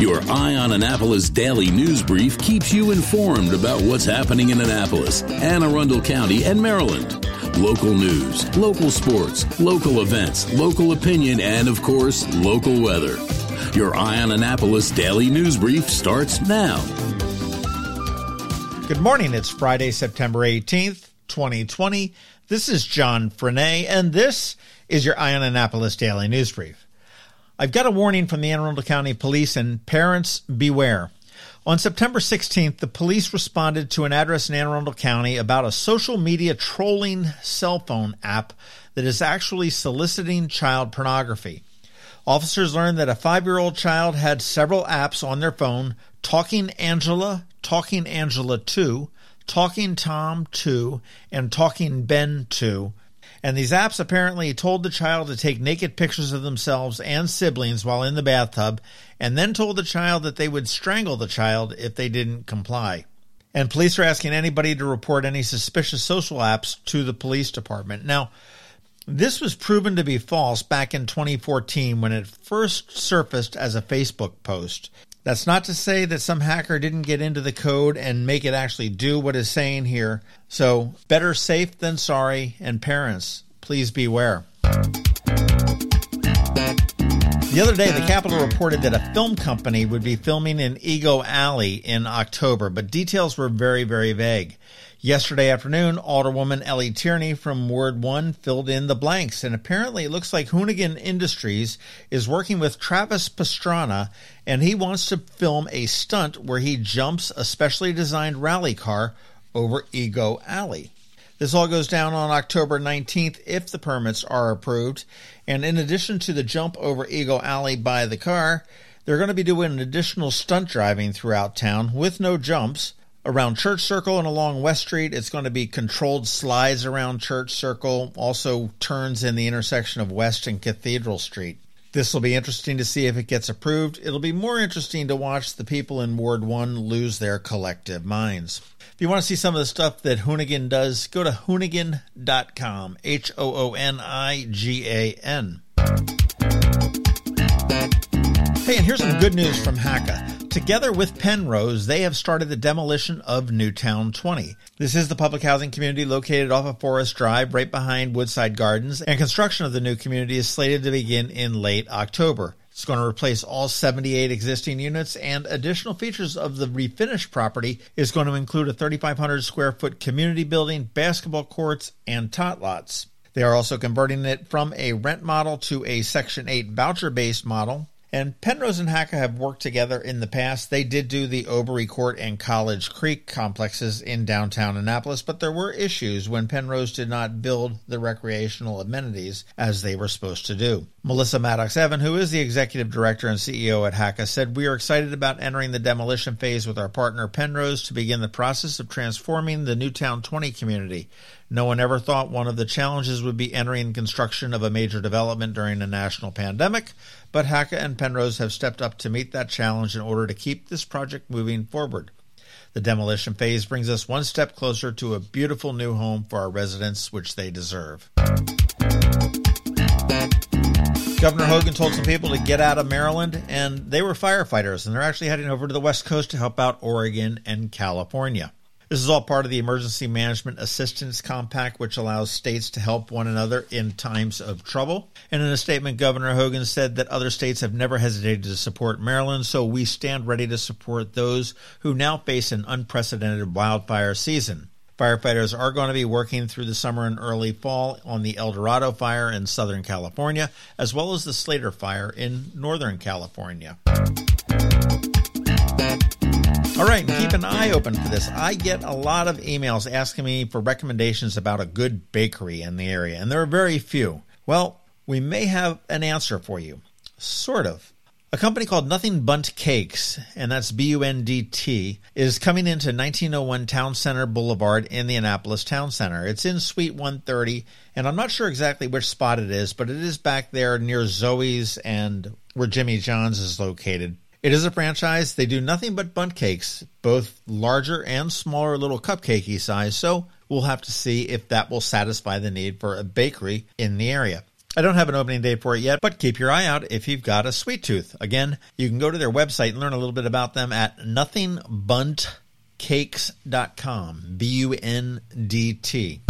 Your Eye on Annapolis daily news brief keeps you informed about what's happening in Annapolis, Anne Arundel County, and Maryland. Local news, local sports, local events, local opinion, and of course, local weather. Your Eye on Annapolis daily news brief starts now. Good morning. It's Friday, September 18th, 2020. This is John Frenaye, and this is your Eye on Annapolis daily news brief. I've got a warning from the Anne Arundel County Police and parents beware. On September 16th, the police responded to an address in Anne Arundel County about a social media trolling cell phone app that is actually soliciting child pornography. Officers learned that a five year old child had several apps on their phone Talking Angela, Talking Angela 2, Talking Tom 2, and Talking Ben 2 and these apps apparently told the child to take naked pictures of themselves and siblings while in the bathtub, and then told the child that they would strangle the child if they didn't comply. And police are asking anybody to report any suspicious social apps to the police department. Now, this was proven to be false back in 2014 when it first surfaced as a Facebook post. That's not to say that some hacker didn't get into the code and make it actually do what it's saying here. So, better safe than sorry, and parents, please beware. The other day, the Capitol reported that a film company would be filming in Ego Alley in October, but details were very, very vague. Yesterday afternoon, Alderwoman Ellie Tierney from Ward 1 filled in the blanks, and apparently it looks like Hoonigan Industries is working with Travis Pastrana, and he wants to film a stunt where he jumps a specially designed rally car over Ego Alley. This all goes down on October 19th if the permits are approved. And in addition to the jump over Ego Alley by the car, they're going to be doing additional stunt driving throughout town with no jumps around Church Circle and along West Street. It's going to be controlled slides around Church Circle, also turns in the intersection of West and Cathedral Street. This will be interesting to see if it gets approved. It'll be more interesting to watch the people in Ward 1 lose their collective minds. If you want to see some of the stuff that Hoonigan does, go to hoonigan.com. H O O N I G A N. Hey, and here's some good news from HACA. Together with Penrose, they have started the demolition of Newtowne 20. This is the public housing community located off of Forest Drive, right behind Woodside Gardens, and construction of the new community is slated to begin in late October. It's going to replace all 78 existing units, and additional features of the refinished property is going to include a 3,500 square foot community building, basketball courts, and tot lots. They are also converting it from a rent model to a Section 8 voucher based model. And Penrose and HACA have worked together in the past. They did do the Obery Court and College Creek complexes in downtown Annapolis, but there were issues when Penrose did not build the recreational amenities as they were supposed to do. Melissa Maddox Evan, who is the executive director and CEO at HACA, said, We are excited about entering the demolition phase with our partner Penrose to begin the process of transforming the Newtowne 20 community. No one ever thought one of the challenges would be entering construction of a major development during a national pandemic, but HACA and Penrose have stepped up to meet that challenge in order to keep this project moving forward. The demolition phase brings us one step closer to a beautiful new home for our residents, which they deserve. Governor Hogan told some people to get out of Maryland, and they were firefighters, and they're actually heading over to the West Coast to help out Oregon and California. This is all part of the Emergency Management Assistance Compact, which allows states to help one another in times of trouble. And in a statement, Governor Hogan said that other states have never hesitated to support Maryland, so we stand ready to support those who now face an unprecedented wildfire season. Firefighters are going to be working through the summer and early fall on the El Dorado fire in Southern California, as well as the Slater fire in Northern California. All right, keep an eye open for this. I get a lot of emails asking me for recommendations about a good bakery in the area, and there are very few. Well, we may have an answer for you. Sort of. A company called Nothing Bundt Cakes, and that's B U N D T, is coming into 1901 Town Center Boulevard in the Annapolis Town Center. It's in Suite 130, and I'm not sure exactly which spot it is, but it is back there near Zoe's and where Jimmy John's is located. It is a franchise. They do nothing but bundt cakes, both larger and smaller little cupcakey size, so we'll have to see if that will satisfy the need for a bakery in the area. I don't have an opening date for it yet, but keep your eye out if you've got a sweet tooth. Again, you can go to their website and learn a little bit about them at nothingbundtcakes.com. B U N D T.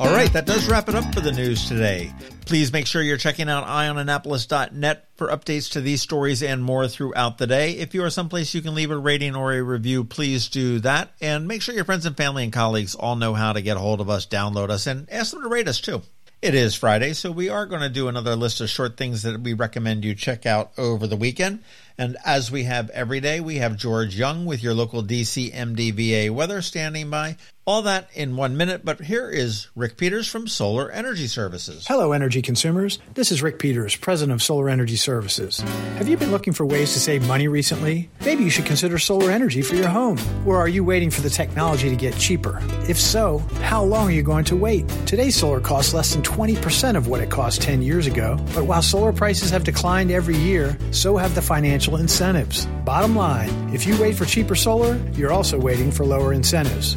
All right, that does wrap it up for the news today. Please make sure you're checking out eyeonannapolis.net for updates to these stories and more throughout the day. If you are someplace you can leave a rating or a review, please do that. And make sure your friends and family and colleagues all know how to get a hold of us, download us, and ask them to rate us too. It is Friday, so we are going to do another list of short things that we recommend you check out over the weekend. And as we have every day, we have George Young with your local DC MDVA weather standing by. All that in one minute, but here is Rick Peters from Solar Energy Services. Hello, energy consumers. This is Rick Peters, president of Solar Energy Services. Have you been looking for ways to save money recently? Maybe you should consider solar energy for your home. Or are you waiting for the technology to get cheaper? If so, how long are you going to wait? Today's solar costs less than 20% of what it cost 10 years ago, but while solar prices have declined every year, so have the financial incentives. Bottom line, if you wait for cheaper solar, you're also waiting for lower incentives.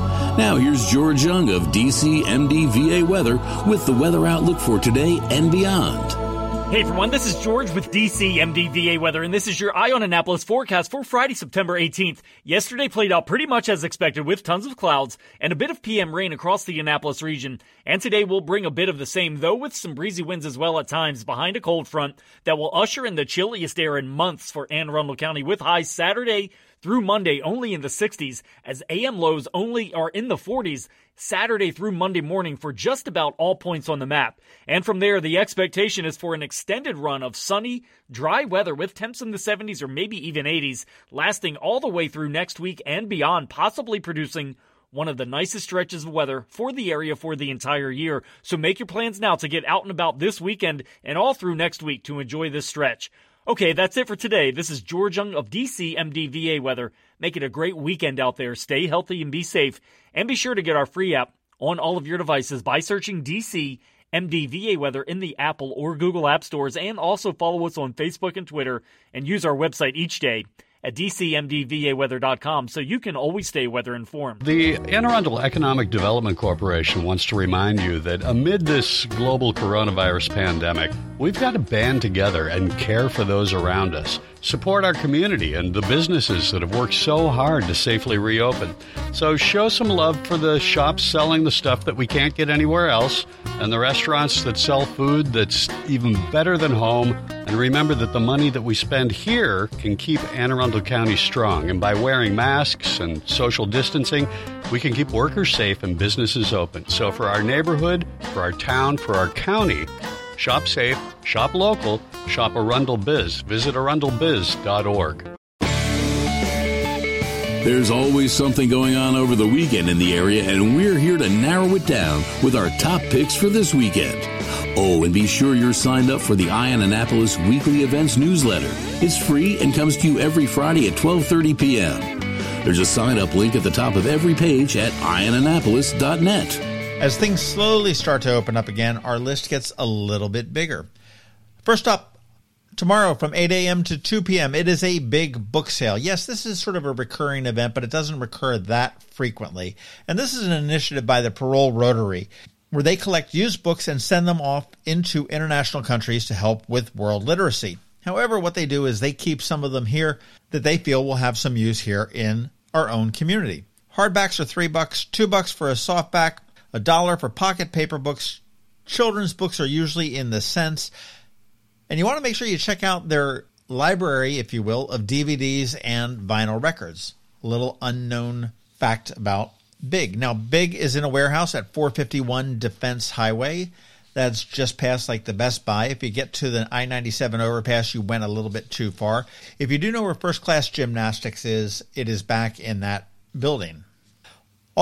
Now here's George Young of DCMDVA weather with the weather outlook for today and beyond. Hey everyone, this is George with DC MDVA Weather, and this is your Eye on Annapolis forecast for Friday, September 18th. Yesterday played out pretty much as expected with tons of clouds and a bit of PM rain across the Annapolis region. And today will bring a bit of the same, though with some breezy winds as well at times behind a cold front that will usher in the chilliest air in months for Anne Arundel County with highs Saturday through Monday only in the 60s as AM lows only are in the 40s Saturday through Monday morning for just about all points on the map. And from there, the expectation is for an extended run of sunny, dry weather with temps in the 70s or maybe even 80s, lasting all the way through next week and beyond, possibly producing one of the nicest stretches of weather for the area for the entire year. So make your plans now to get out and about this weekend and all through next week to enjoy this stretch. Okay, that's it for today. This is George Young of DC MDVA Weather. Make it a great weekend out there. Stay healthy and be safe. And be sure to get our free app on all of your devices by searching DC MDVA Weather in the Apple or Google App Stores. And also follow us on Facebook and Twitter and use our website each day at dcmdvaweather.com so you can always stay weather informed. The Anne Arundel Economic Development Corporation wants to remind you that amid this global coronavirus pandemic, we've got to band together and care for those around us. Support our community and the businesses that have worked so hard to safely reopen. So show some love for the shops selling the stuff that we can't get anywhere else and the restaurants that sell food that's even better than home. And remember that the money that we spend here can keep Anne Arundel County strong. And by wearing masks and social distancing, we can keep workers safe and businesses open. So for our neighborhood, for our town, for our county, Shop safe, shop local, shop Arundel Biz. Visit arundelbiz.org. There's always something going on over the weekend in the area, and we're here to narrow it down with our top picks for this weekend. Oh, and be sure you're signed up for the Eye on Annapolis weekly events newsletter. It's free and comes to you every Friday at 12:30 p.m. There's a sign up link at the top of every page at eyeonannapolis.net. As things slowly start to open up again, our list gets a little bit bigger. First up, tomorrow from 8 a.m. to 2 p.m., it is a big book sale. Yes, this is sort of a recurring event, but it doesn't recur that frequently. And this is an initiative by the Parole Rotary where they collect used books and send them off into international countries to help with world literacy. However, what they do is they keep some of them here that they feel will have some use here in our own community. Hardbacks are three bucks, two bucks for a softback, a dollar for pocket paper books. Children's books are usually in the cents. And you want to make sure you check out their library, if you will, of DVDs and vinyl records. A little unknown fact about Big. Now, Big is in a warehouse at 451 Defense Highway. That's just past like the Best Buy. If you get to the I 97 overpass, you went a little bit too far. If you do know where First Class Gymnastics is, it is back in that building.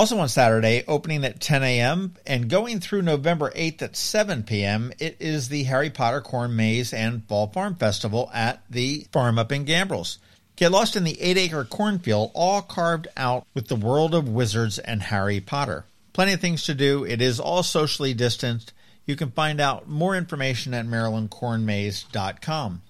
Also on Saturday, opening at 10 a.m. and going through November 8th at 7 p.m., it is the Harry Potter Corn Maze and Fall Farm Festival at the farm up in Gambrills. Get lost in the eight acre cornfield, all carved out with the world of wizards and Harry Potter. Plenty of things to do. It is all socially distanced. You can find out more information at marylandcornmaze.com.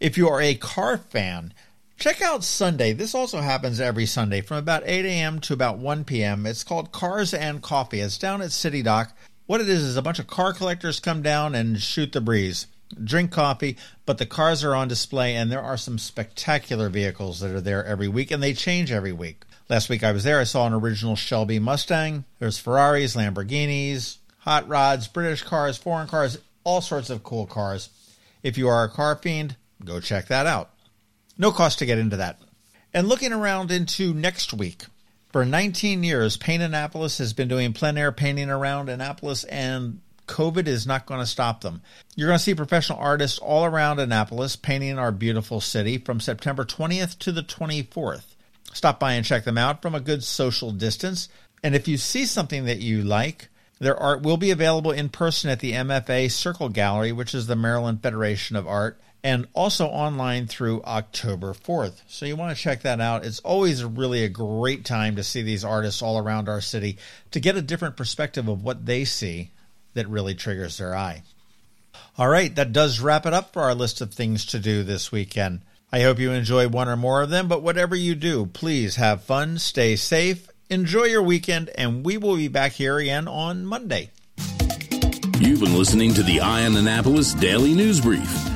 If you are a car fan, check out Sunday. This also happens every Sunday from about 8 a.m. to about 1 p.m. It's called Cars and Coffee. It's down at City Dock. What it is is a bunch of car collectors come down and shoot the breeze drink coffee, but the cars are on display, and there are some spectacular vehicles that are there every week, and they change every week. Last week I was there, I saw an original Shelby Mustang. There's Ferraris, Lamborghinis, hot rods, British cars, foreign cars, all sorts of cool cars. If you are a car fiend, go check that out. No cost to get into that. And looking around into next week, for 19 years, Paint Annapolis has been doing plein air painting around Annapolis, and COVID is not going to stop them. You're going to see professional artists all around Annapolis painting our beautiful city from September 20th to the 24th. Stop by and check them out from a good social distance. And if you see something that you like, their art will be available in person at the MFA Circle Gallery, which is the Maryland Federation of Art, and also online through October 4th. So you want to check that out. It's always really a great time to see these artists all around our city to get a different perspective of what they see that really triggers their eye. All right, that does wrap it up for our list of things to do this weekend. I hope you enjoy one or more of them, but whatever you do, please have fun, stay safe, enjoy your weekend, and we will be back here again on Monday. You've been listening to the Eye on Annapolis Daily News Brief.